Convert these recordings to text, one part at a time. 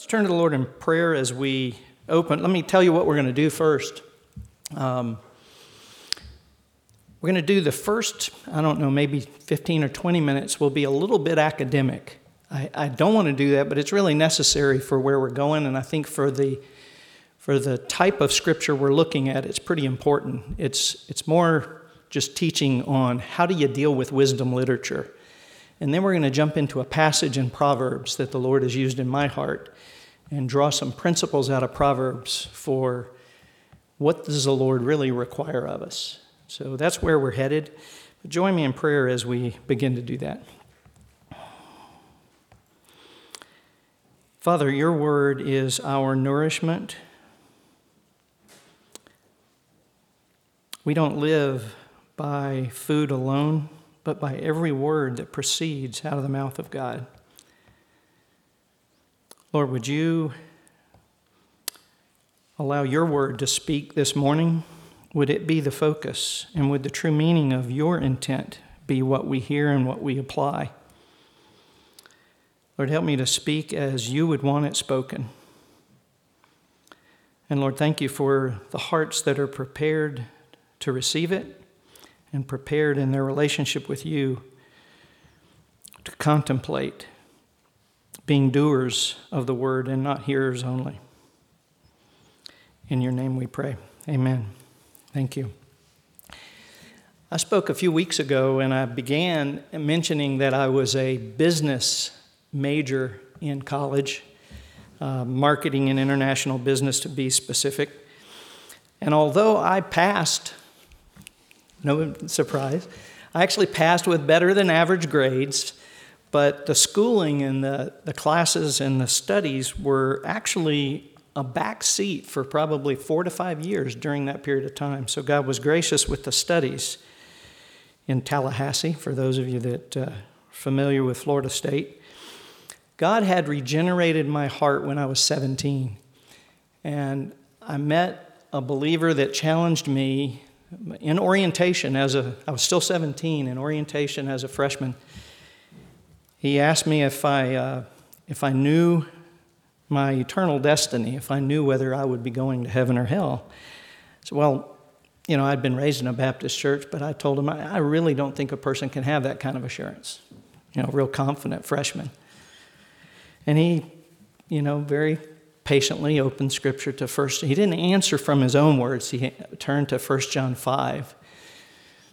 Let's turn to the Lord in prayer as we open. Let me tell you what we're going to do first. Um, we're going to do the first, I don't know, maybe 15 or 20 minutes will be a little bit academic. I, I don't want to do that, but it's really necessary for where we're going, and I think for the for the type of scripture we're looking at, it's pretty important. It's it's more just teaching on how do you deal with wisdom literature. And then we're going to jump into a passage in Proverbs that the Lord has used in my heart and draw some principles out of Proverbs for what does the Lord really require of us. So that's where we're headed. But join me in prayer as we begin to do that. Father, your word is our nourishment. We don't live by food alone, but by every word that proceeds out of the mouth of God. Lord, would you allow your word to speak this morning? Would it be the focus? And would the true meaning of your intent be what we hear and what we apply? Lord, help me to speak as you would want it spoken. And Lord, thank you for the hearts that are prepared to receive it and prepared in their relationship with you to contemplate being doers of the word and not hearers only. In your name we pray. Amen. Thank you. I spoke a few weeks ago and I began mentioning that I was a business major in college, uh, marketing and international business to be specific. And although I passed, no surprise, I actually passed with better than average grades but the schooling and the, the classes and the studies were actually a back seat for probably four to five years during that period of time. So God was gracious with the studies in Tallahassee, for those of you that uh, familiar with Florida State. God had regenerated my heart when I was 17. And I met a believer that challenged me in orientation as a, I was still 17, in orientation as a freshman he asked me if I, uh, if I knew my eternal destiny, if I knew whether I would be going to heaven or hell. So, well, you know, I'd been raised in a Baptist church, but I told him, I, I really don't think a person can have that kind of assurance. You know, real confident freshman. And he, you know, very patiently opened scripture to first, he didn't answer from his own words, he turned to 1 John 5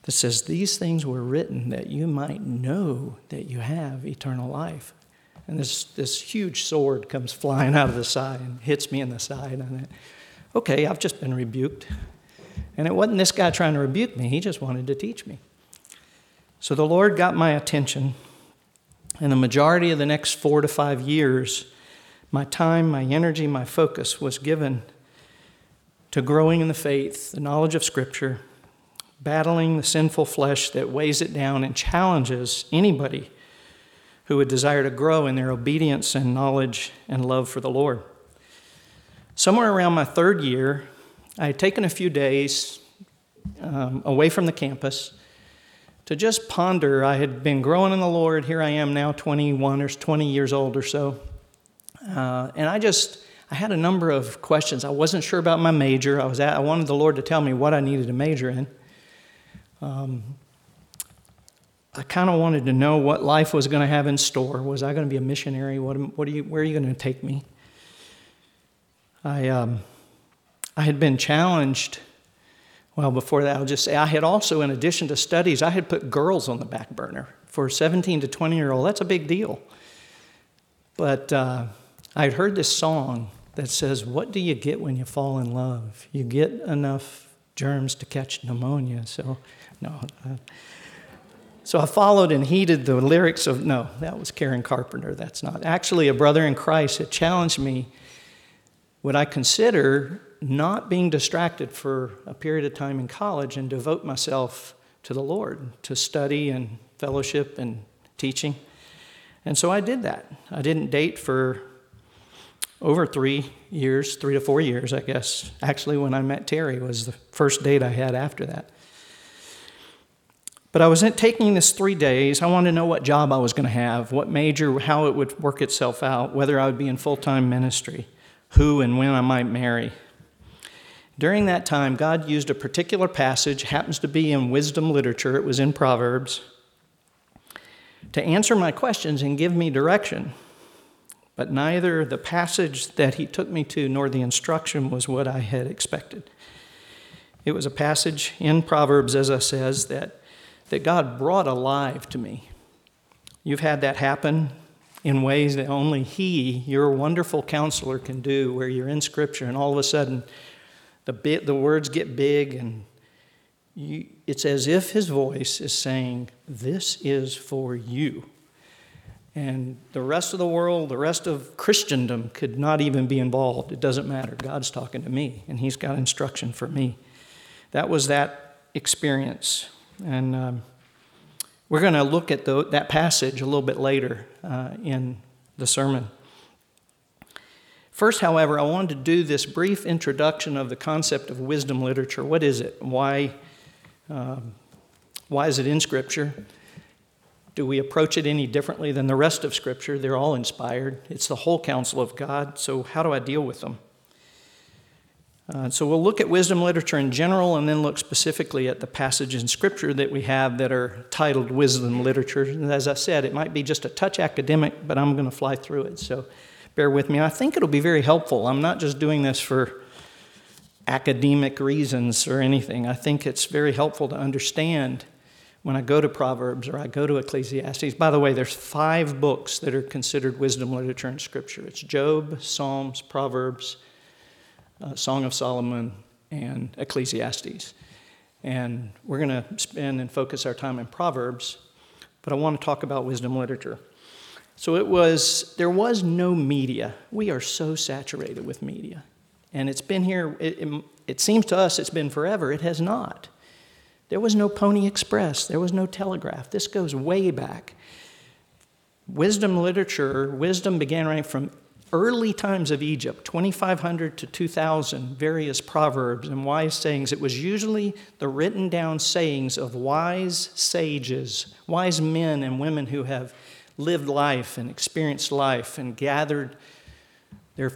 that says, These things were written that you might know that you have eternal life. And this, this huge sword comes flying out of the side and hits me in the side. And I, okay, I've just been rebuked. And it wasn't this guy trying to rebuke me, he just wanted to teach me. So the Lord got my attention. And the majority of the next four to five years, my time, my energy, my focus was given to growing in the faith, the knowledge of Scripture, battling the sinful flesh that weighs it down and challenges anybody who would desire to grow in their obedience and knowledge and love for the Lord. Somewhere around my third year, I had taken a few days um, away from the campus to just ponder. I had been growing in the Lord. Here I am now, 21 or 20 years old or so. Uh, and I just, I had a number of questions. I wasn't sure about my major. I, was at, I wanted the Lord to tell me what I needed to major in. Um, I kind of wanted to know what life was going to have in store. Was I going to be a missionary? What, what are you, where are you going to take me? I, um, I had been challenged. Well, before that, I'll just say I had also, in addition to studies, I had put girls on the back burner. For 17 to 20 year old, that's a big deal. But uh, I had heard this song that says, What do you get when you fall in love? You get enough germs to catch pneumonia. So no. Uh, so I followed and heeded the lyrics of, no, that was Karen Carpenter. That's not. Actually, a brother in Christ had challenged me would I consider not being distracted for a period of time in college and devote myself to the Lord, to study and fellowship and teaching. And so I did that. I didn't date for over three years, three to four years, I guess. Actually, when I met Terry was the first date I had after that. But I was taking this three days. I wanted to know what job I was going to have, what major, how it would work itself out, whether I would be in full time ministry, who and when I might marry. During that time, God used a particular passage, happens to be in wisdom literature, it was in Proverbs, to answer my questions and give me direction. But neither the passage that he took me to nor the instruction was what I had expected. It was a passage in Proverbs, as I says, that, that God brought alive to me. You've had that happen in ways that only He, your wonderful counselor, can do, where you're in Scripture and all of a sudden the, bit, the words get big and you, it's as if His voice is saying, This is for you. And the rest of the world, the rest of Christendom could not even be involved. It doesn't matter. God's talking to me, and He's got instruction for me. That was that experience. And um, we're going to look at the, that passage a little bit later uh, in the sermon. First, however, I wanted to do this brief introduction of the concept of wisdom literature. What is it? Why, um, why is it in Scripture? Do we approach it any differently than the rest of Scripture? They're all inspired, it's the whole counsel of God. So, how do I deal with them? Uh, so we'll look at wisdom literature in general and then look specifically at the passages in Scripture that we have that are titled wisdom literature. And as I said, it might be just a touch academic, but I'm going to fly through it. So bear with me. I think it'll be very helpful. I'm not just doing this for academic reasons or anything. I think it's very helpful to understand when I go to Proverbs or I go to Ecclesiastes. By the way, there's five books that are considered wisdom literature in Scripture. It's Job, Psalms, Proverbs, uh, Song of Solomon, and Ecclesiastes. And we're going to spend and focus our time in Proverbs, but I want to talk about wisdom literature. So it was, there was no media. We are so saturated with media. And it's been here, it, it, it seems to us it's been forever. It has not. There was no Pony Express, there was no telegraph. This goes way back. Wisdom literature, wisdom began right from early times of Egypt, 2500 to 2000, various proverbs and wise sayings. It was usually the written down sayings of wise sages, wise men and women who have lived life and experienced life and gathered their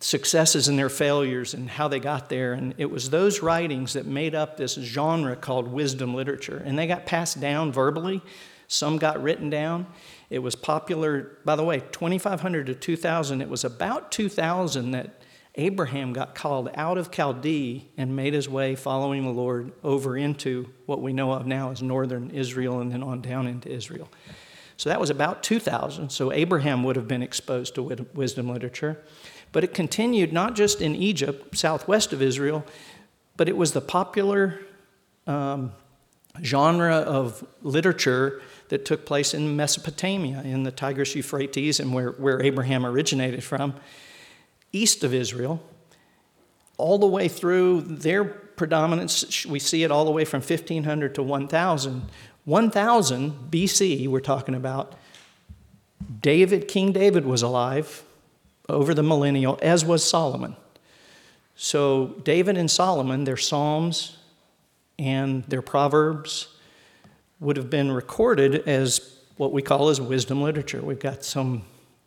successes and their failures and how they got there. And it was those writings that made up this genre called wisdom literature. And they got passed down verbally, some got written down. It was popular, by the way, 2500 to 2000. It was about 2000 that Abraham got called out of Chaldee and made his way following the Lord over into what we know of now as northern Israel and then on down into Israel. So that was about 2000. So Abraham would have been exposed to wisdom literature. But it continued not just in Egypt, southwest of Israel, but it was the popular um, genre of literature that took place in Mesopotamia, in the Tigris Euphrates, and where, where Abraham originated from, east of Israel, all the way through their predominance. We see it all the way from 1500 to 1000. 1000 BC, we're talking about, David, King David was alive over the millennial, as was Solomon. So, David and Solomon, their Psalms and their Proverbs, would have been recorded as what we call as wisdom literature. We've got some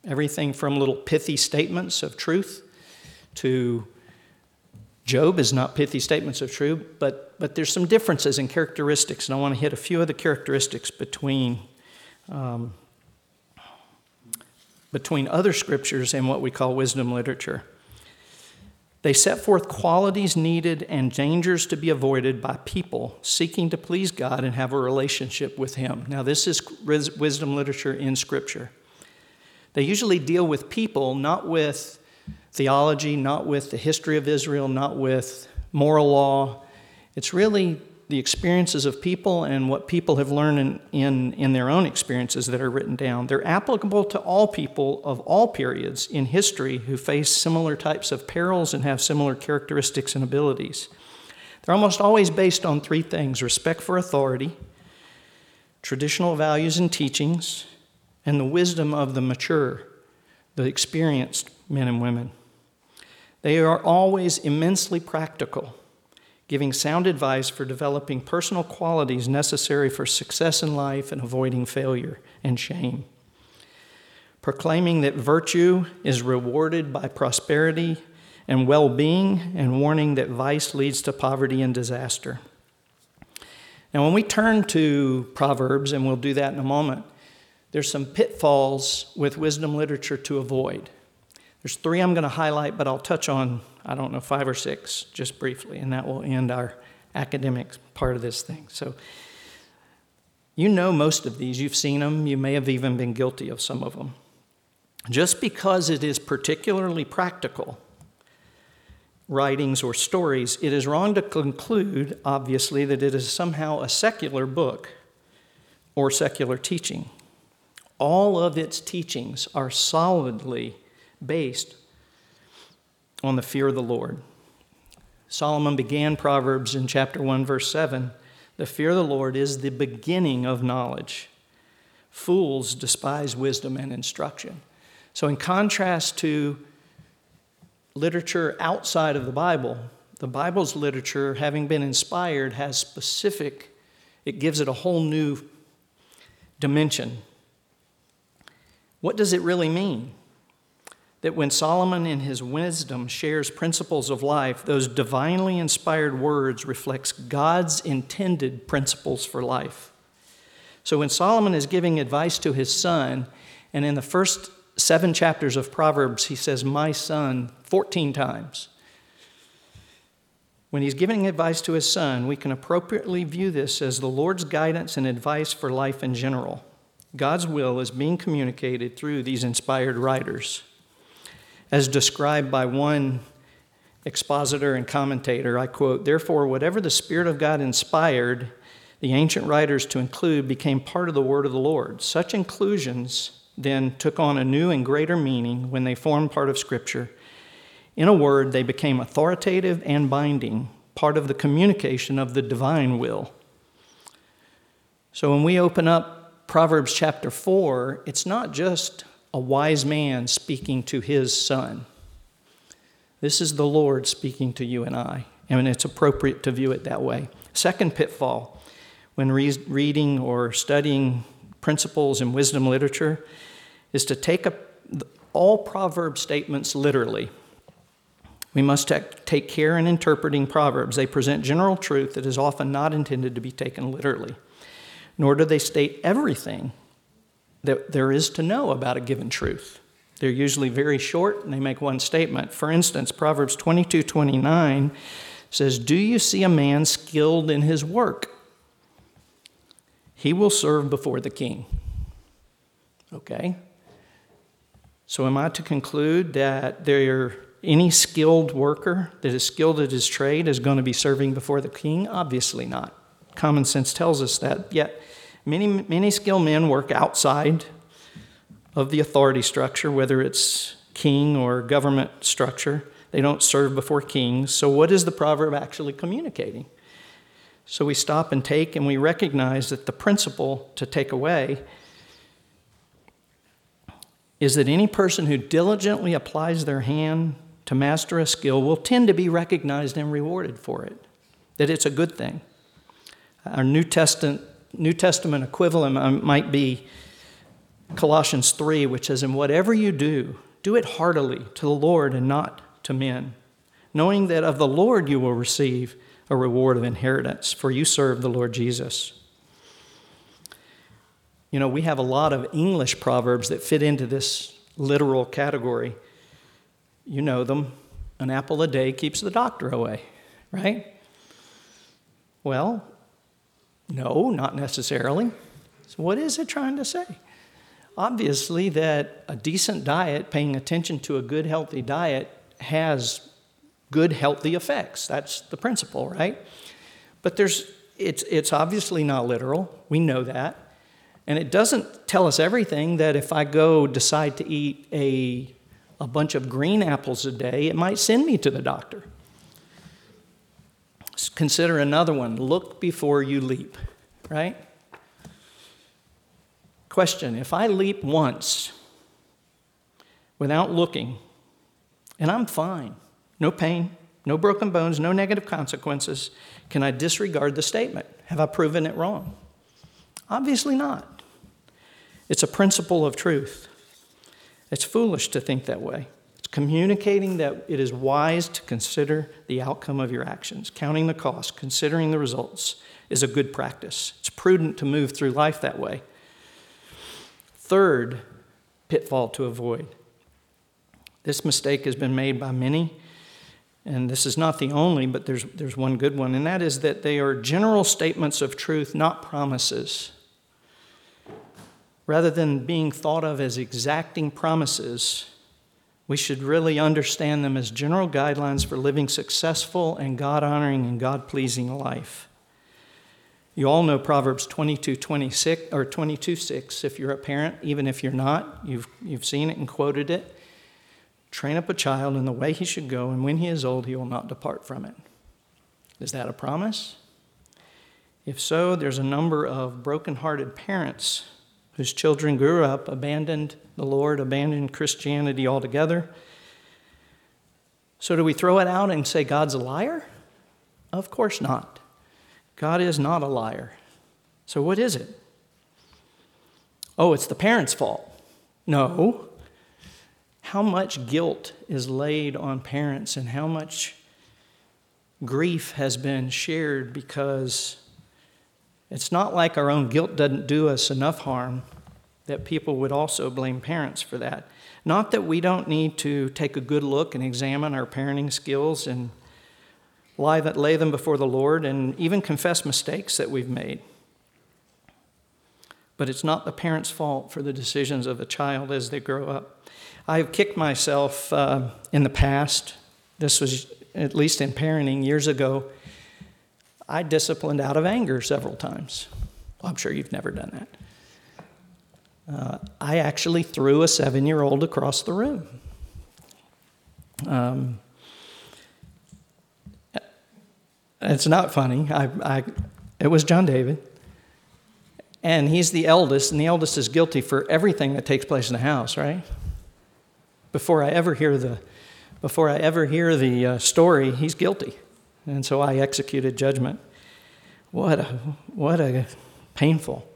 everything from little pithy statements of truth to Job is not pithy statements of truth, but, but there's some differences in characteristics, and I want to hit a few of the characteristics between, um, between other scriptures and what we call wisdom literature. They set forth qualities needed and dangers to be avoided by people seeking to please God and have a relationship with Him. Now, this is wisdom literature in Scripture. They usually deal with people, not with theology, not with the history of Israel, not with moral law. It's really the experiences of people and what people have learned in, in, in, their own experiences that are written down. They're applicable to all people of all periods in history who face similar types of perils and have similar characteristics and abilities. They're almost always based on three things respect for authority, traditional values and teachings, and the wisdom of the mature, the experienced men and women. They are always immensely practical giving sound advice for developing personal qualities necessary for success in life and avoiding failure and shame. Proclaiming that virtue is rewarded by prosperity and well being, and warning that vice leads to poverty and disaster. Now, when we turn to Proverbs, and we'll do that in a moment, there's some pitfalls with wisdom literature to avoid. There's three I'm going to highlight, but I'll touch on, I don't know, five or six just briefly, and that will end our academic part of this thing. So, you know most of these, you've seen them, you may have even been guilty of some of them. Just because it is particularly practical writings or stories, it is wrong to conclude, obviously, that it is somehow a secular book or secular teaching. All of its teachings are solidly based on the fear of the Lord. Solomon began Proverbs in chapter 1, verse 7. The fear of the Lord is the beginning of knowledge. Fools despise wisdom and instruction. So, in contrast to literature outside of the Bible, the Bible's literature, having been inspired, has specific, it gives it a whole new dimension. What does it really mean? That when Solomon in his wisdom shares principles of life, those divinely inspired words reflects God's intended principles for life. So when Solomon is giving advice to his son, and in the first seven chapters of Proverbs, he says, My son, 14 times. When he's giving advice to his son, we can appropriately view this as the Lord's guidance and advice for life in general. God's will is being communicated through these inspired writers. As described by one expositor and commentator, I quote, Therefore, whatever the Spirit of God inspired the ancient writers to include became part of the word of the Lord. Such inclusions then took on a new and greater meaning when they formed part of Scripture. In a word, they became authoritative and binding, part of the communication of the divine will. So when we open up Proverbs chapter 4, it's not just a wise man speaking to his son. This is the Lord speaking to you and I, and it's appropriate to view it that way. Second pitfall when re- reading or studying principles in wisdom literature is to take a, all proverb statements literally. We must take care in interpreting proverbs. They present general truth that is often not intended to be taken literally, nor do they state everything that there is to know about a given truth. They're usually very short and they make one statement. For instance, Proverbs 22 29 says, Do you see a man skilled in his work? He will serve before the king. Okay? So, am I to conclude that there any skilled worker that is skilled at his trade is going to be serving before the king? Obviously not. Common sense tells us that. Yet, many, many skilled men work outside of the authority structure, whether it's king or government structure. They don't serve before kings. So, what is the proverb actually communicating? So we stop and take, and we recognize that the principle to take away is that any person who diligently applies their hand to master a skill will tend to be recognized and rewarded for it, that it's a good thing. Our New Testament, New Testament equivalent um, might be Colossians 3, which says, In whatever you do, do it heartily to the Lord and not to men, knowing that of the Lord you will receive a reward of inheritance, for you serve the Lord Jesus. You know, we have a lot of English proverbs that fit into this literal category. You know them. An apple a day keeps the doctor away, right? Well, no, not necessarily. So, what is it trying to say? Obviously, that a decent diet, paying attention to a good, healthy diet, has good, healthy effects. That's the principle, right? But there's, it's, it's obviously not literal. We know that. And it doesn't tell us everything that if I go decide to eat a, a bunch of green apples a day, it might send me to the doctor. Consider another one look before you leap, right? Question If I leap once without looking, and I'm fine, no pain, no broken bones, no negative consequences, can I disregard the statement? Have I proven it wrong? Obviously not. It's a principle of truth. It's foolish to think that way. It's communicating that it is wise to consider the outcome of your actions. Counting the cost, considering the results is a good practice. It's prudent to move through life that way. Third pitfall to avoid. This mistake has been made by many, and this is not the only, but there's, there's one good one, and that is that they are general statements of truth, not promises. Rather than being thought of as exacting promises, we should really understand them as general guidelines for living successful and God honoring and God pleasing life. You all know Proverbs 22, 26, or 22, 6. If you're a parent, even if you're not, you've, you've seen it and quoted it. Train up a child in the way he should go, and when he is old, he will not depart from it. Is that a promise? If so, there's a number of broken-hearted parents whose children grew up, abandoned the Lord, abandoned Christianity altogether. So, do we throw it out and say God's a liar? Of course not. God is not a liar. So, what is it? Oh, it's the parents' fault. No. How much guilt is laid on parents and how much grief has been shared because it's not like our own guilt doesn't do us enough harm that people would also blame parents for that. Not that we don't need to take a good look and examine our parenting skills and lay them before the Lord and even confess mistakes that we've made. But it's not the parent's fault for the decisions of a child as they grow up. I've kicked myself uh, in the past. This was at least in parenting years ago. I disciplined out of anger several times. Well, I'm sure you've never done that. Uh, I actually threw a seven year old across the room. Um, It's not funny. I, I, it was John David. And he's the eldest, and the eldest is guilty for everything that takes place in the house, right? Before I ever hear the, before I ever hear the uh, story, he's guilty. And so I executed judgment. What a, what a painful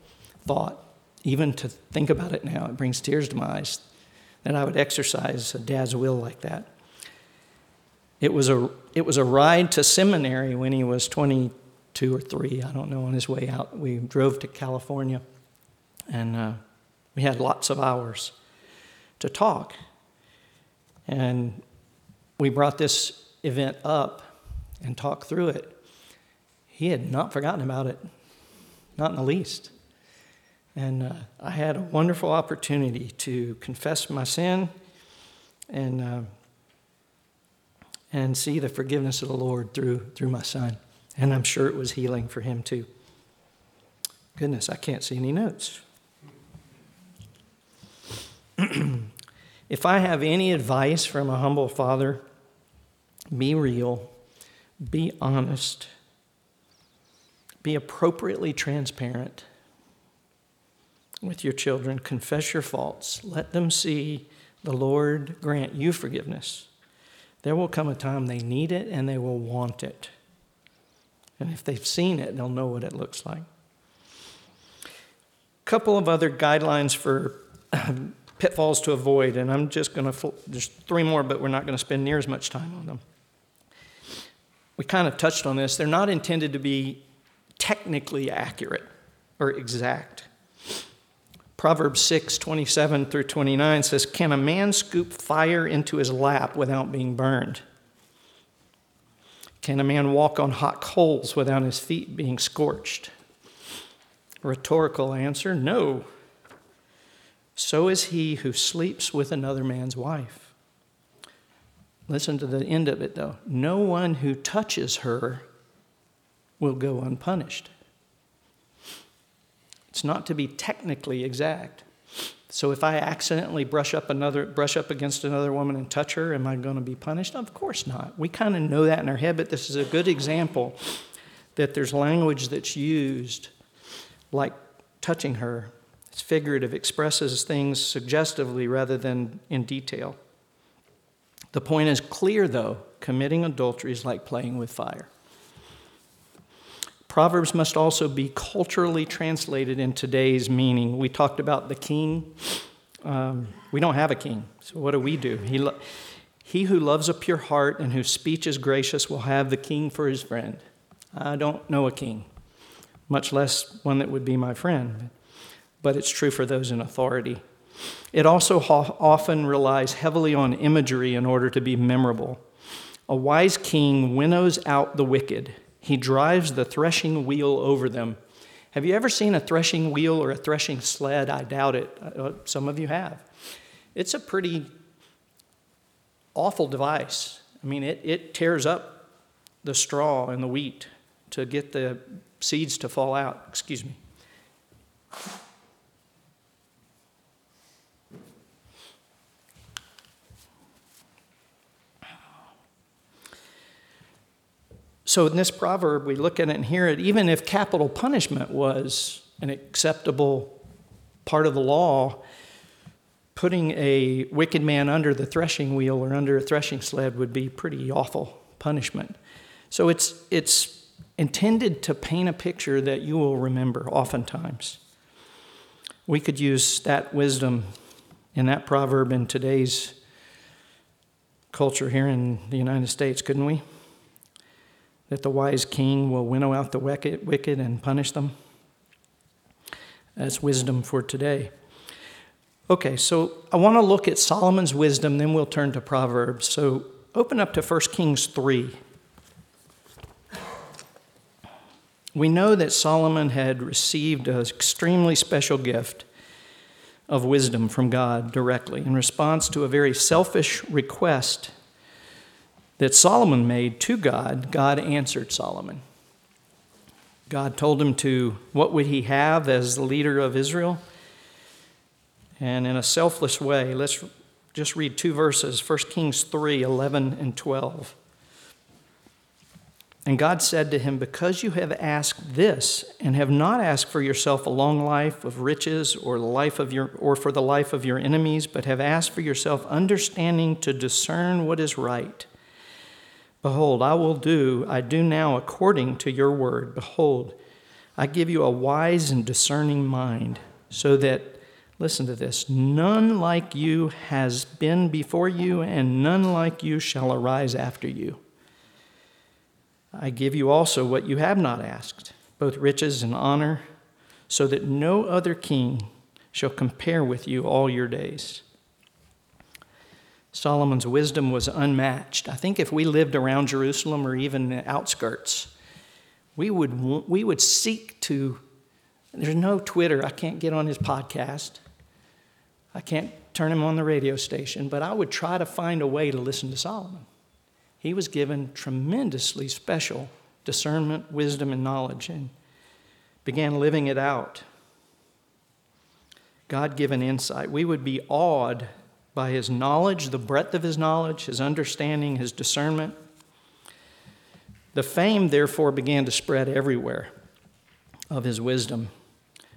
thought. Even to think about it now, it brings tears to my eyes that I would exercise a dad's will like that. It was a, it was a ride to seminary when he was 22 or 3, I don't know, on his way out. We drove to California and uh, we had lots of hours to talk. And we brought this event up and talked through it. He had not forgotten about it, not in the least. And uh, I had a wonderful opportunity to confess my sin and uh, and see the forgiveness of the Lord through, through my son. And I'm sure it was healing for him too. Goodness, I can't see any notes. if I have any advice from a humble father, be real, be honest, be appropriately transparent with your children, confess your faults, let them see the Lord grant you forgiveness there will come a time they need it and they will want it. And if they've seen it, they'll know what it looks like. A couple of other guidelines for um, pitfalls to avoid, and I'm just going to, there's three more, but we're not going to spend near as much time on them. We kind of touched on this. They're not intended to be technically accurate or exact. Proverbs 6, 27 through 29 says, Can a man scoop fire into his lap without being burned? Can a man walk on hot coals without his feet being scorched? Rhetorical answer no. So is he who sleeps with another man's wife. Listen to the end of it, though. No one who touches her will go unpunished. It's not to be technically exact. So if I accidentally brush up another brush up against another woman and touch her, am I going to be punished? Of course not. We kind of know that in our head, but this is a good example that there's language that's used like touching her. It's figurative, expresses things suggestively rather than in detail. The point is clear, though committing adultery is like playing with fire. Proverbs must also be culturally translated in today's meaning. We talked about the king. Um, we don't have a king, so what do we do? He, lo- he who loves a pure heart and whose speech is gracious will have the king for his friend. I don't know a king, much less one that would be my friend, but it's true for those in authority. It also ho- often relies heavily on imagery in order to be memorable. A wise king winnows out the wicked, he drives the threshing wheel over them. Have you ever seen a threshing wheel or a threshing sled? I doubt it. Uh, uh, some of you have. It's a pretty awful device. I mean, it, it tears up the straw and the wheat to get the seeds to fall out. Excuse me. So, in this proverb, we look at it and hear it, even if capital punishment was an acceptable part of the law, putting a wicked man under the threshing wheel or under a threshing sled would be pretty awful punishment. So, it's, it's intended to paint a picture that you will remember oftentimes. We could use that wisdom in that proverb in today's culture here in the United States, couldn't we? That the wise king will winnow out the wicked and punish them. That's wisdom for today. Okay, so I want to look at Solomon's wisdom, then we'll turn to Proverbs. So open up to 1 Kings 3. We know that Solomon had received an extremely special gift of wisdom from God directly in response to a very selfish request that Solomon made to God, God answered Solomon. God told him to, what would he have as the leader of Israel? And in a selfless way, let's just read two verses 1 Kings 3 11 and 12. And God said to him, Because you have asked this, and have not asked for yourself a long life of riches or, the life of your, or for the life of your enemies, but have asked for yourself understanding to discern what is right Behold, I will do, I do now according to your word. Behold, I give you a wise and discerning mind, so that, listen to this, none like you has been before you, and none like you shall arise after you. I give you also what you have not asked, both riches and honor, so that no other king shall compare with you all your days. Solomon's wisdom was unmatched. I think if we lived around Jerusalem or even the outskirts, we would, we would seek to. There's no Twitter. I can't get on his podcast. I can't turn him on the radio station, but I would try to find a way to listen to Solomon. He was given tremendously special discernment, wisdom, and knowledge, and began living it out. God given insight. We would be awed by his knowledge, the breadth of his knowledge, his understanding, his discernment. The fame, therefore, began to spread everywhere of his wisdom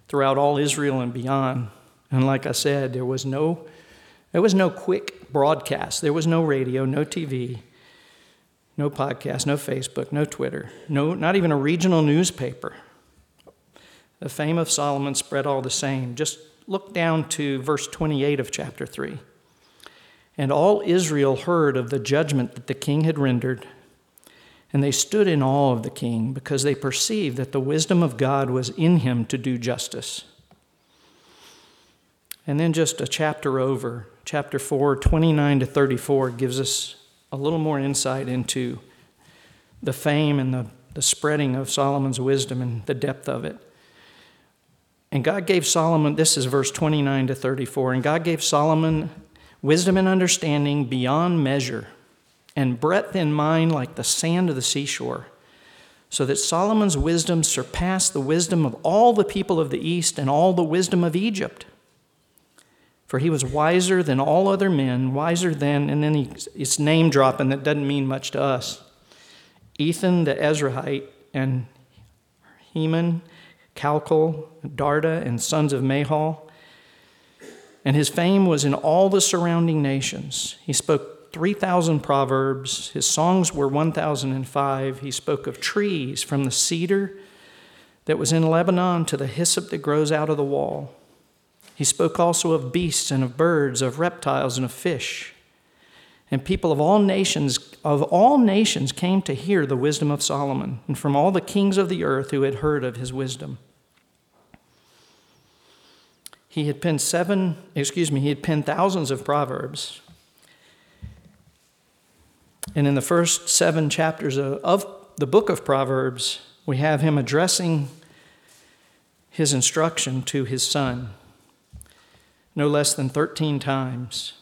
throughout all Israel and beyond. And like I said, there was no, there was no quick broadcast. There was no radio, no TV, no podcast, no Facebook, no Twitter, no, not even a regional newspaper. The fame of Solomon spread all the same. Just look down to verse 28 of chapter 3. And all Israel heard of the judgment that the king had rendered. And they stood in awe of the king because they perceived that the wisdom of God was in him to do justice. And then just a chapter over, chapter 4, 29 to 34, gives us a little more insight into the fame and the, the spreading of Solomon's wisdom and the depth of it. And God gave Solomon, this is verse 29 to 34, and God gave Solomon wisdom and understanding beyond measure, and breadth in mind like the sand of the seashore, so that Solomon's wisdom surpassed the wisdom of all the people of the East and all the wisdom of Egypt. For he was wiser than all other men, wiser than, and then he, it's name dropping that doesn't mean much to us. Ethan the Ezrahite and Heman, Calcol, Darda, and sons of Mahol and his fame was in all the surrounding nations. He spoke 3,000 proverbs. His songs were 1,005. He spoke of trees from the cedar that was in Lebanon to the hyssop that grows out of the wall. He spoke also of beasts and of birds, of reptiles and of fish. And people of all nations of all nations came to hear the wisdom of Solomon, and from all the kings of the earth who had heard of his wisdom. He had penned seven, excuse me, he had penned thousands of proverbs. And in the first seven chapters of the book of Proverbs, we have him addressing his instruction to his son no less than 13 times.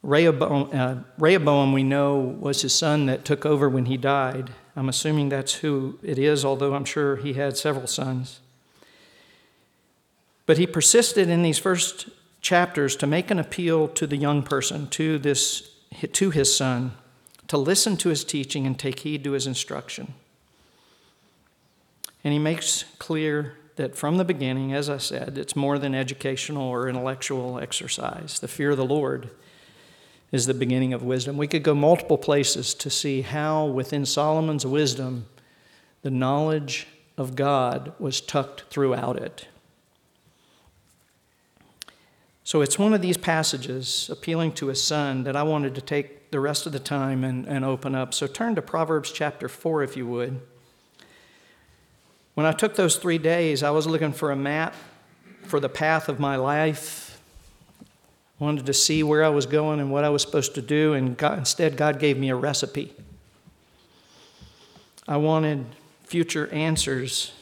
Rehoboam, uh, Rehoboam, we know, was his son that took over when he died. I'm assuming that's who it is, although I'm sure he had several sons. But he persisted in these first chapters to make an appeal to the young person, to, this, to his son, to listen to his teaching and take heed to his instruction. And he makes clear that from the beginning, as I said, it's more than educational or intellectual exercise. The fear of the Lord is the beginning of wisdom. We could go multiple places to see how, within Solomon's wisdom, the knowledge of God was tucked throughout it. So it's one of these passages appealing to his son that I wanted to take the rest of the time and, and open up. So turn to Proverbs chapter 4, if you would. When I took those three days, I was looking for a map for the path of my life. I wanted to see where I was going and what I was supposed to do, and God, instead, God gave me a recipe. I wanted future answers,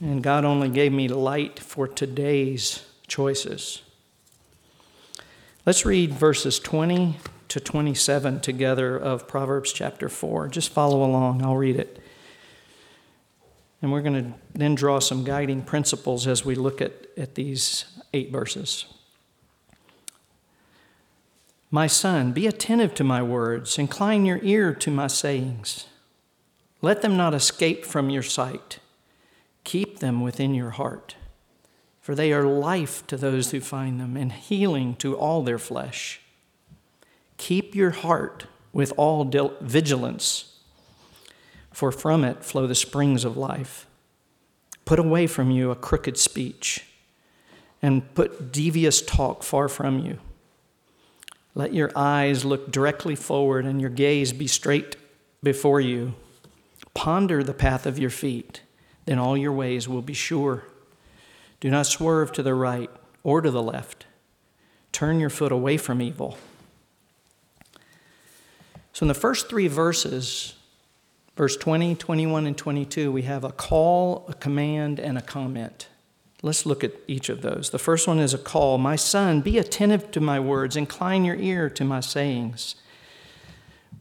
and God only gave me light for today's choices. Let's read verses 20 to 27 together of Proverbs chapter 4. Just follow along, I'll read it. And we're going to then draw some guiding principles as we look at, at these eight verses. My son, be attentive to my words, incline your ear to my sayings. Let them not escape from your sight, keep them within your heart, for they are life to those who find them and healing to all their flesh. Keep your heart with all vigilance for from it flow the springs of life. Put away from you a crooked speech, and put devious talk far from you. Let your eyes look directly forward, and your gaze be straight before you. Ponder the path of your feet, then all your ways will be sure. Do not swerve to the right or to the left. Turn your foot away from evil. So, in the first three verses, Verse 20, 21, and 22, we have a call, a command, and a comment. Let's look at each of those. The first one is a call My son, be attentive to my words, incline your ear to my sayings.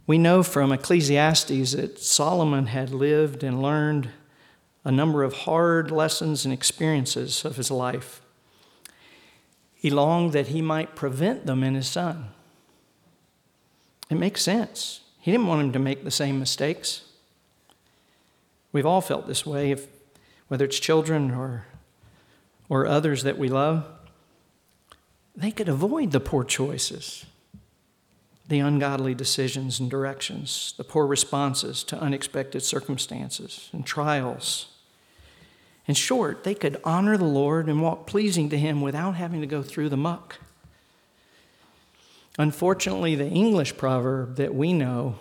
We know from Ecclesiastes that Solomon had lived and learned a number of hard lessons and experiences of his life. He longed that he might prevent them in his son. It makes sense. He didn't want him to make the same mistakes. We've all felt this way, if, whether it's children or, or others that we love. They could avoid the poor choices, the ungodly decisions and directions, the poor responses to unexpected circumstances and trials. In short, they could honor the Lord and walk pleasing to Him without having to go through the muck. Unfortunately, the English proverb that we know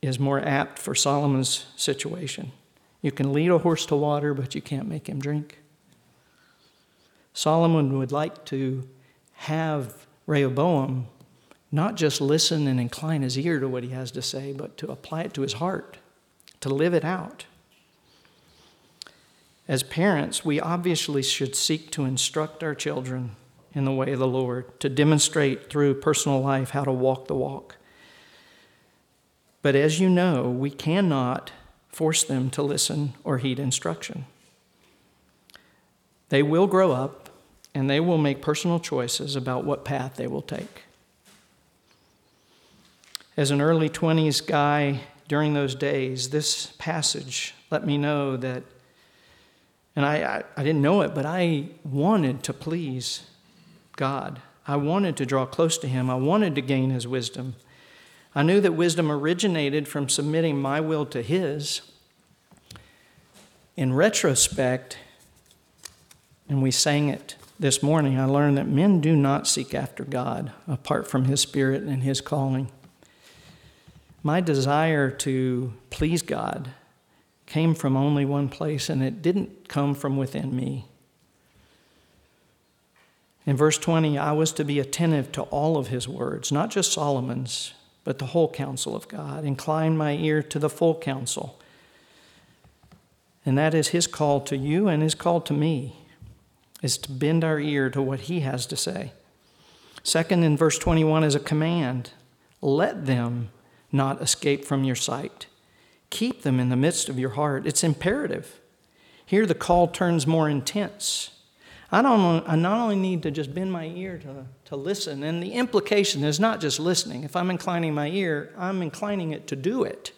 is more apt for Solomon's situation. You can lead a horse to water, but you can't make him drink. Solomon would like to have Rehoboam not just listen and incline his ear to what he has to say, but to apply it to his heart, to live it out. As parents, we obviously should seek to instruct our children in the way of the Lord, to demonstrate through personal life how to walk the walk. But as you know, we cannot force them to listen or heed instruction. They will grow up and they will make personal choices about what path they will take. As an early 20s guy during those days, this passage let me know that, and I, I, I didn't know it, but I wanted to please God. I wanted to draw close to him. I wanted to gain his wisdom. I knew that wisdom originated from submitting my will to his. In retrospect, and we sang it this morning, I learned that men do not seek after God apart from his spirit and his calling. My desire to please God came from only one place, and it didn't come from within me. In verse 20, I was to be attentive to all of his words, not just Solomon's, but the whole counsel of God. Incline my ear to the full counsel. And that is his call to you and his call to me, is to bend our ear to what he has to say. Second, in verse 21, is a command let them not escape from your sight. Keep them in the midst of your heart. It's imperative. Here, the call turns more intense. I, don't, I not only need to just bend my ear to, to listen, and the implication is not just listening. If I'm inclining my ear, I'm inclining it to do it.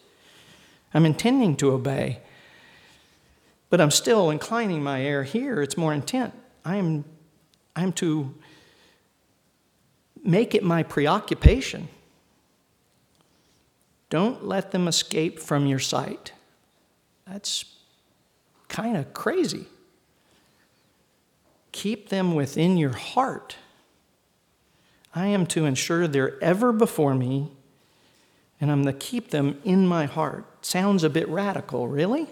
I'm intending to obey. But I'm still inclining my ear here. It's more intent. I am, I am to make it my preoccupation. Don't let them escape from your sight. That's kind of crazy. Keep them within your heart. I am to ensure they're ever before me, and I'm to keep them in my heart. Sounds a bit radical, really?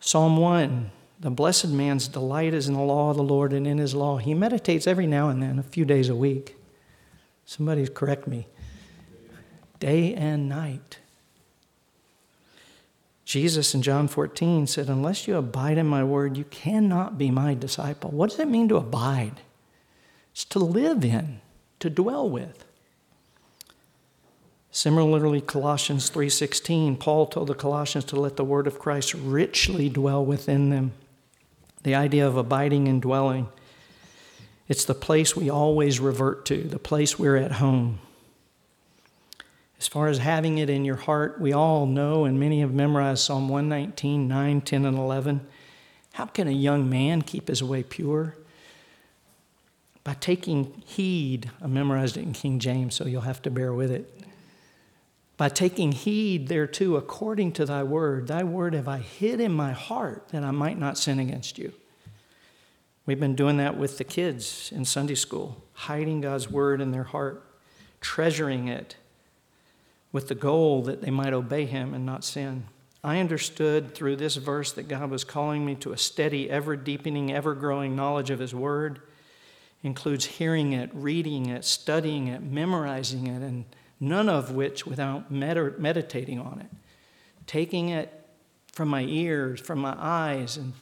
Psalm 1 The blessed man's delight is in the law of the Lord, and in his law he meditates every now and then, a few days a week. Somebody correct me day and night. Jesus in John 14 said, Unless you abide in my word, you cannot be my disciple. What does it mean to abide? It's to live in, to dwell with. Similarly, Colossians 3:16, Paul told the Colossians to let the word of Christ richly dwell within them. The idea of abiding and dwelling. It's the place we always revert to, the place we're at home. As far as having it in your heart, we all know, and many have memorized Psalm 119, 9, 10, and 11. How can a young man keep his way pure? By taking heed. I memorized it in King James, so you'll have to bear with it. By taking heed thereto according to thy word. Thy word have I hid in my heart that I might not sin against you. We've been doing that with the kids in Sunday school, hiding God's word in their heart, treasuring it with the goal that they might obey him and not sin. I understood through this verse that God was calling me to a steady, ever deepening, ever growing knowledge of his word. includes hearing it, reading it, studying it, memorizing it, and none of which without med- meditating on it. Taking it from my ears, from my eyes, and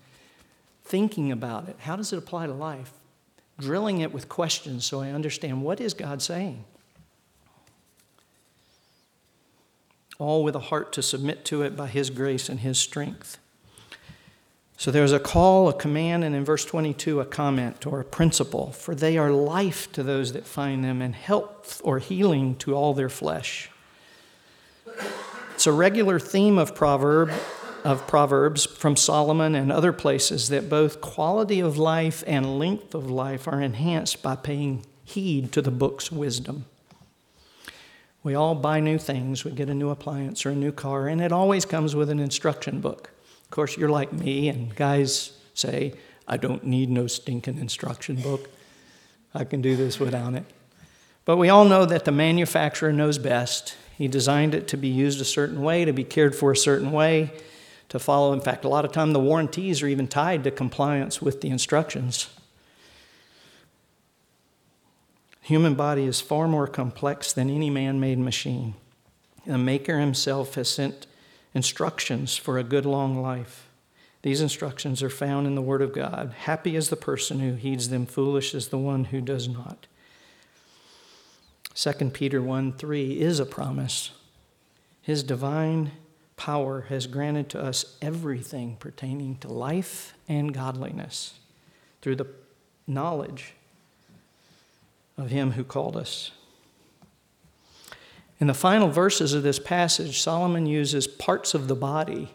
thinking about it. How does it apply to life? Drilling it with questions so I understand what is God saying? All with a heart to submit to it by His grace and His strength. So there's a call, a command, and in verse 22, a comment or a principle. For they are life to those that find them, and health or healing to all their flesh. It's a regular theme of proverb of proverbs from Solomon and other places that both quality of life and length of life are enhanced by paying heed to the book's wisdom. We all buy new things. We get a new appliance or a new car, and it always comes with an instruction book. Of course, you're like me, and guys say, I don't need no stinking instruction book. I can do this without it. But we all know that the manufacturer knows best. He designed it to be used a certain way, to be cared for a certain way, to follow. In fact, a lot of time the warranties are even tied to compliance with the instructions. Human body is far more complex than any man made machine. The Maker himself has sent instructions for a good long life. These instructions are found in the Word of God. Happy is the person who heeds them, foolish is the one who does not. 2 Peter 1 3 is a promise. His divine power has granted to us everything pertaining to life and godliness through the knowledge of him who called us. In the final verses of this passage, Solomon uses parts of the body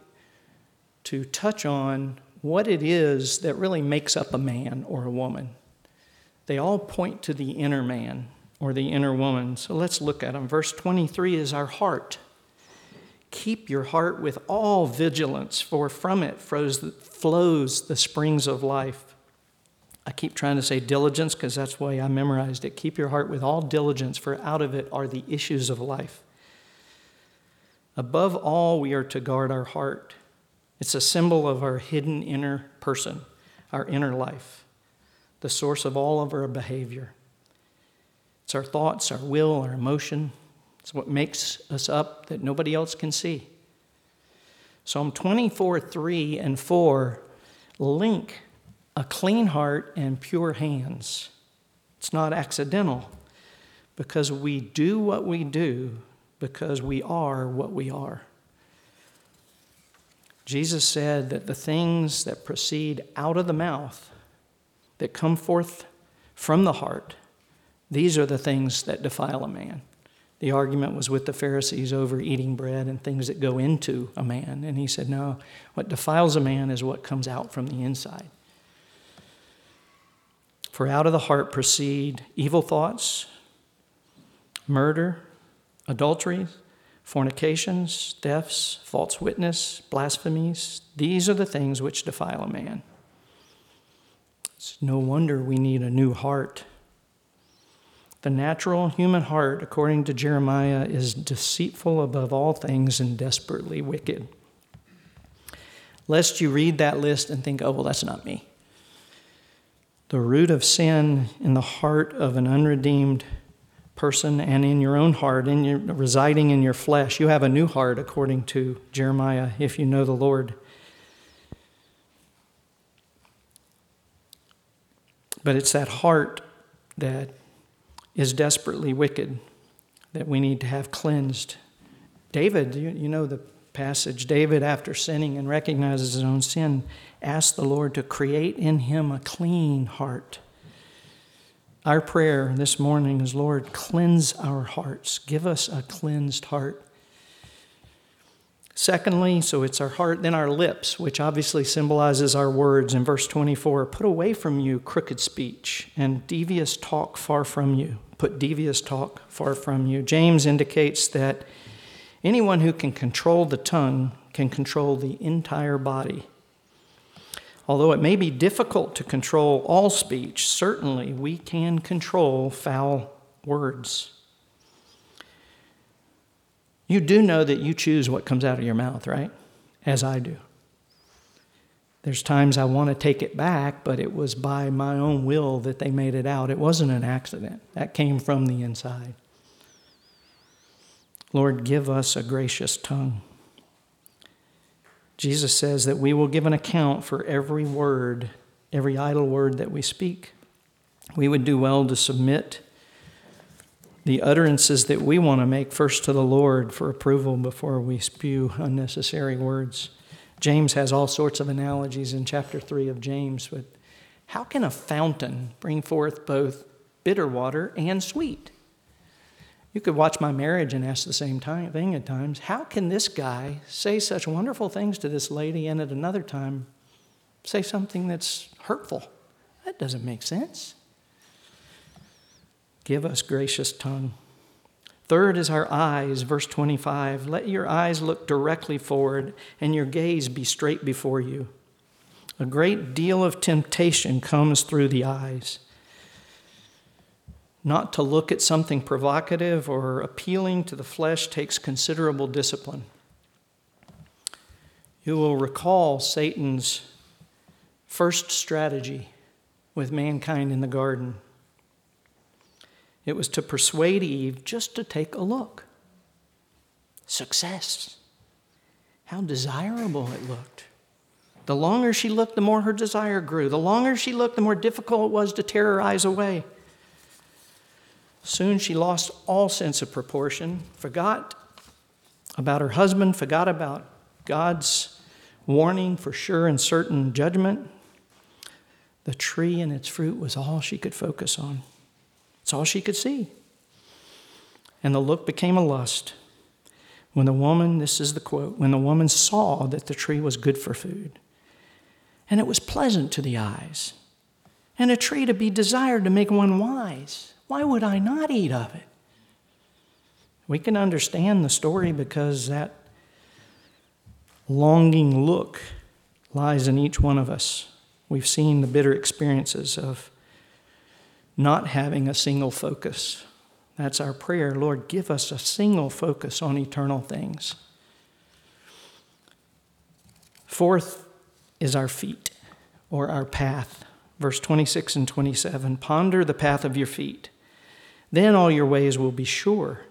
to touch on what it is that really makes up a man or a woman. they all point to the inner man or the inner woman. So let's look at them. Verse 23 is our heart. Keep your heart with all vigilance, for from it flows the springs of life. I keep trying to say diligence because that's way I memorized it. Keep your heart with all diligence, for out of it are the issues of life. Above all, we are to guard our heart. It's a symbol of our hidden inner person, our inner life, the source of all of our behavior. It's our thoughts, our will, our emotion. It's what makes us up that nobody else can see. Psalm 24, 3 and 4 link a clean heart and pure hands. It's not accidental because we do what we do because we are what we are. Jesus said that the things that proceed out of the mouth, that come forth from the heart, these are the things that defile a man. The argument was with the Pharisees over eating bread and things that go into a man. And he said, No, what defiles a man is what comes out from the inside. For out of the heart proceed evil thoughts, murder, adultery, fornications, thefts, false witness, blasphemies. These are the things which defile a man. It's no wonder we need a new heart the natural human heart, according to Jeremiah, is deceitful above all things and desperately wicked. Lest you read that list and think, oh, well, that's not me. The root of sin in the heart of an unredeemed person and in your own heart, in your, residing in your flesh, you have a new heart, according to Jeremiah, if you know the Lord. But it's that heart that is desperately wicked that we need to have cleansed. David, you, you know the passage. David, after sinning and recognizes his own sin, asked the Lord to create in him a clean heart. Our prayer this morning is Lord, cleanse our hearts. Give us a cleansed heart. Secondly, so it's our heart, then our lips, which obviously symbolizes our words in verse 24. Put away from you crooked speech and devious talk far from you. Put devious talk far from you. James indicates that anyone who can control the tongue can control the entire body. Although it may be difficult to control all speech, certainly we can control foul words. You do know that you choose what comes out of your mouth, right? As I do. There's times I want to take it back, but it was by my own will that they made it out. It wasn't an accident, that came from the inside. Lord, give us a gracious tongue. Jesus says that we will give an account for every word, every idle word that we speak. We would do well to submit the utterances that we want to make first to the Lord for approval before we spew unnecessary words. James has all sorts of analogies in chapter 3 of James, but how can a fountain bring forth both bitter water and sweet? You could watch my marriage and ask the same time, thing at times. How can this guy say such wonderful things to this lady and at another time say something that's hurtful? That doesn't make sense. Give us gracious tongue. Third is our eyes, verse 25. Let your eyes look directly forward and your gaze be straight before you. A great deal of temptation comes through the eyes. Not to look at something provocative or appealing to the flesh takes considerable discipline. You will recall Satan's first strategy with mankind in the garden. It was to persuade Eve just to take a look. Success. How desirable it looked. The longer she looked, the more her desire grew. The longer she looked, the more difficult it was to tear her eyes away. Soon she lost all sense of proportion, forgot about her husband, forgot about God's warning for sure and certain judgment. The tree and its fruit was all she could focus on. It's all she could see. And the look became a lust. When the woman, this is the quote, when the woman saw that the tree was good for food, and it was pleasant to the eyes, and a tree to be desired to make one wise. Why would I not eat of it? We can understand the story because that longing look lies in each one of us. We've seen the bitter experiences of not having a single focus. That's our prayer. Lord, give us a single focus on eternal things. Fourth is our feet or our path. Verse 26 and 27 Ponder the path of your feet, then all your ways will be sure.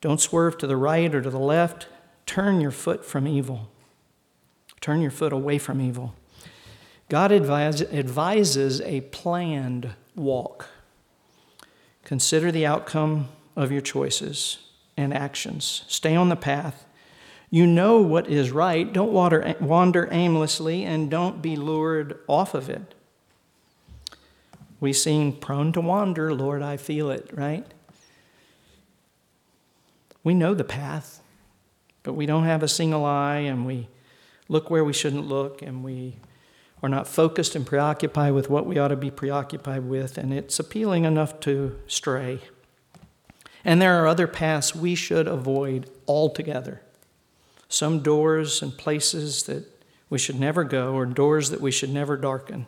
Don't swerve to the right or to the left. Turn your foot from evil. Turn your foot away from evil. God advise, advises a planned walk. Consider the outcome of your choices and actions. Stay on the path. You know what is right. Don't wander, wander aimlessly and don't be lured off of it. We sing, Prone to wander, Lord, I feel it, right? We know the path, but we don't have a single eye and we look where we shouldn't look and we are not focused and preoccupied with what we ought to be preoccupied with, and it's appealing enough to stray. And there are other paths we should avoid altogether. Some doors and places that we should never go, or doors that we should never darken.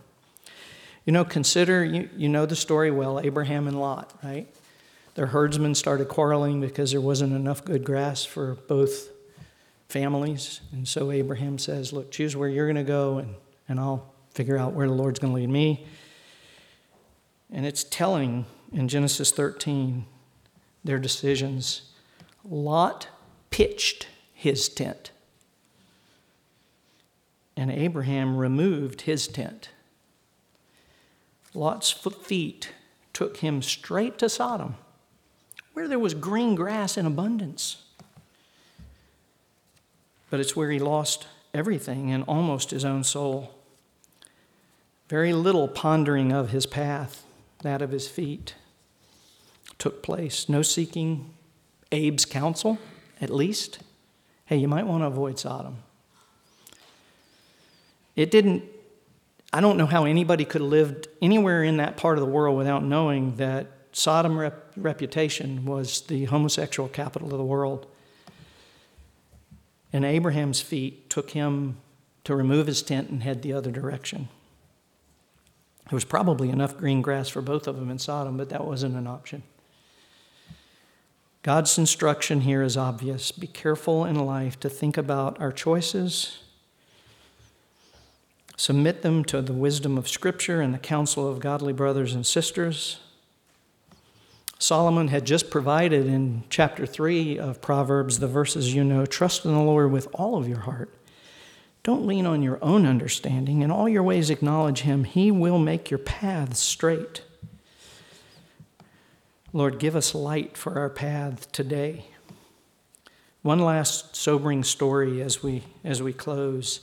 You know, consider, you, you know the story well Abraham and Lot, right? Their herdsmen started quarreling because there wasn't enough good grass for both families. And so Abraham says, Look, choose where you're going to go, and and I'll figure out where the Lord's going to lead me. And it's telling in Genesis 13 their decisions. Lot pitched his tent, and Abraham removed his tent. Lot's feet took him straight to Sodom, where there was green grass in abundance. But it's where he lost everything and almost his own soul. Very little pondering of his path, that of his feet, took place. No seeking Abe's counsel, at least. Hey, you might want to avoid Sodom. It didn't, I don't know how anybody could have lived anywhere in that part of the world without knowing that Sodom rep- reputation was the homosexual capital of the world. And Abraham's feet took him to remove his tent and head the other direction. There was probably enough green grass for both of them in Sodom, but that wasn't an option. God's instruction here is obvious. Be careful in life to think about our choices, submit them to the wisdom of Scripture and the counsel of godly brothers and sisters. Solomon had just provided in chapter 3 of Proverbs the verses you know trust in the Lord with all of your heart don't lean on your own understanding. In all your ways, acknowledge Him. He will make your paths straight. Lord, give us light for our path today. One last sobering story as we, as we close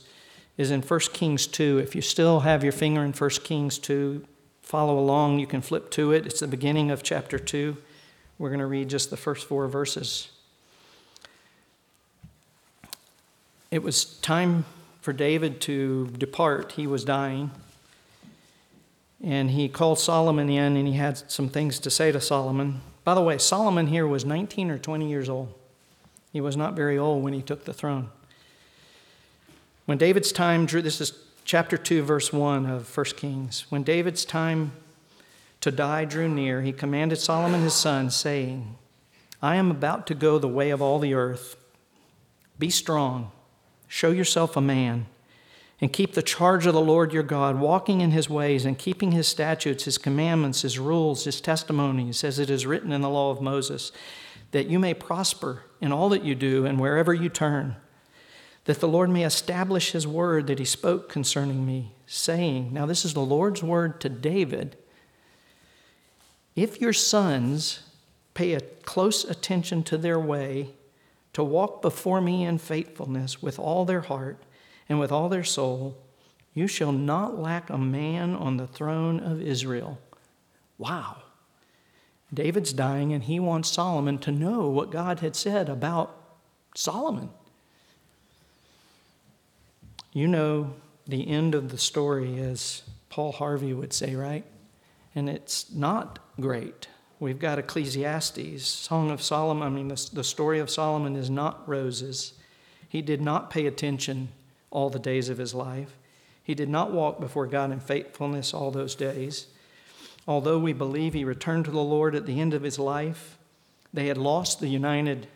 is in 1 Kings 2. If you still have your finger in 1 Kings 2, follow along. You can flip to it. It's the beginning of chapter 2. We're going to read just the first four verses. It was time for David to depart. He was dying. And he called Solomon in and he had some things to say to Solomon. By the way, Solomon here was 19 or 20 years old. He was not very old when he took the throne. When David's time drew, this is chapter 2, verse 1 of 1 Kings. When David's time to die drew near, he commanded Solomon his son, saying, I am about to go the way of all the earth. Be strong Show yourself a man and keep the charge of the Lord your God, walking in his ways and keeping his statutes, his commandments, his rules, his testimonies, as it is written in the law of Moses, that you may prosper in all that you do and wherever you turn, that the Lord may establish his word that he spoke concerning me, saying, Now this is the Lord's word to David. If your sons pay a close attention to their way, to walk before me in faithfulness with all their heart and with all their soul, you shall not lack a man on the throne of Israel. Wow. David's dying, and he wants Solomon to know what God had said about Solomon. You know, the end of the story is Paul Harvey would say, right? And it's not great. We've got Ecclesiastes, Song of Solomon. I mean, the, the story of Solomon is not roses. He did not pay attention all the days of his life. He did not walk before God in faithfulness all those days. Although we believe he returned to the Lord at the end of his life, they had lost the united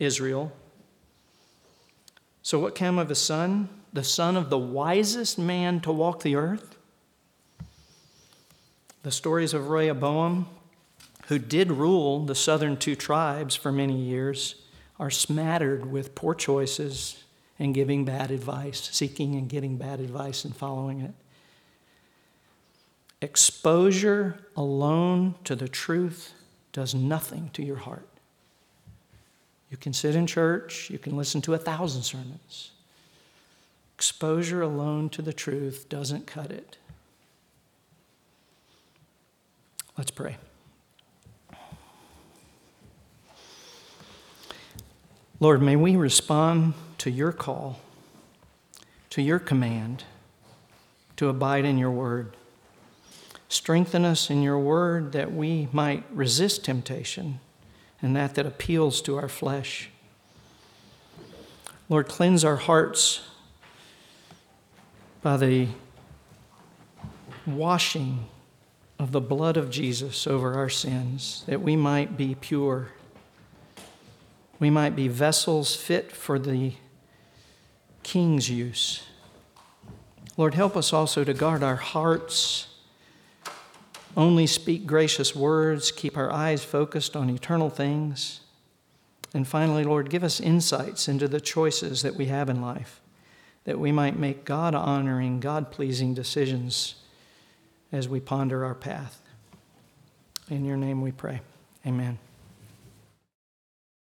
Israel. So, what came of his son? The son of the wisest man to walk the earth? The stories of Rehoboam, who did rule the southern two tribes for many years, are smattered with poor choices and giving bad advice, seeking and getting bad advice and following it. Exposure alone to the truth does nothing to your heart. You can sit in church, you can listen to a thousand sermons. Exposure alone to the truth doesn't cut it. Let's pray. Lord, may we respond to your call, to your command to abide in your word. Strengthen us in your word that we might resist temptation and that that appeals to our flesh. Lord, cleanse our hearts by the washing of the blood of Jesus over our sins, that we might be pure. We might be vessels fit for the King's use. Lord, help us also to guard our hearts, only speak gracious words, keep our eyes focused on eternal things. And finally, Lord, give us insights into the choices that we have in life, that we might make God honoring, God pleasing decisions as we ponder our path. In your name we pray. Amen.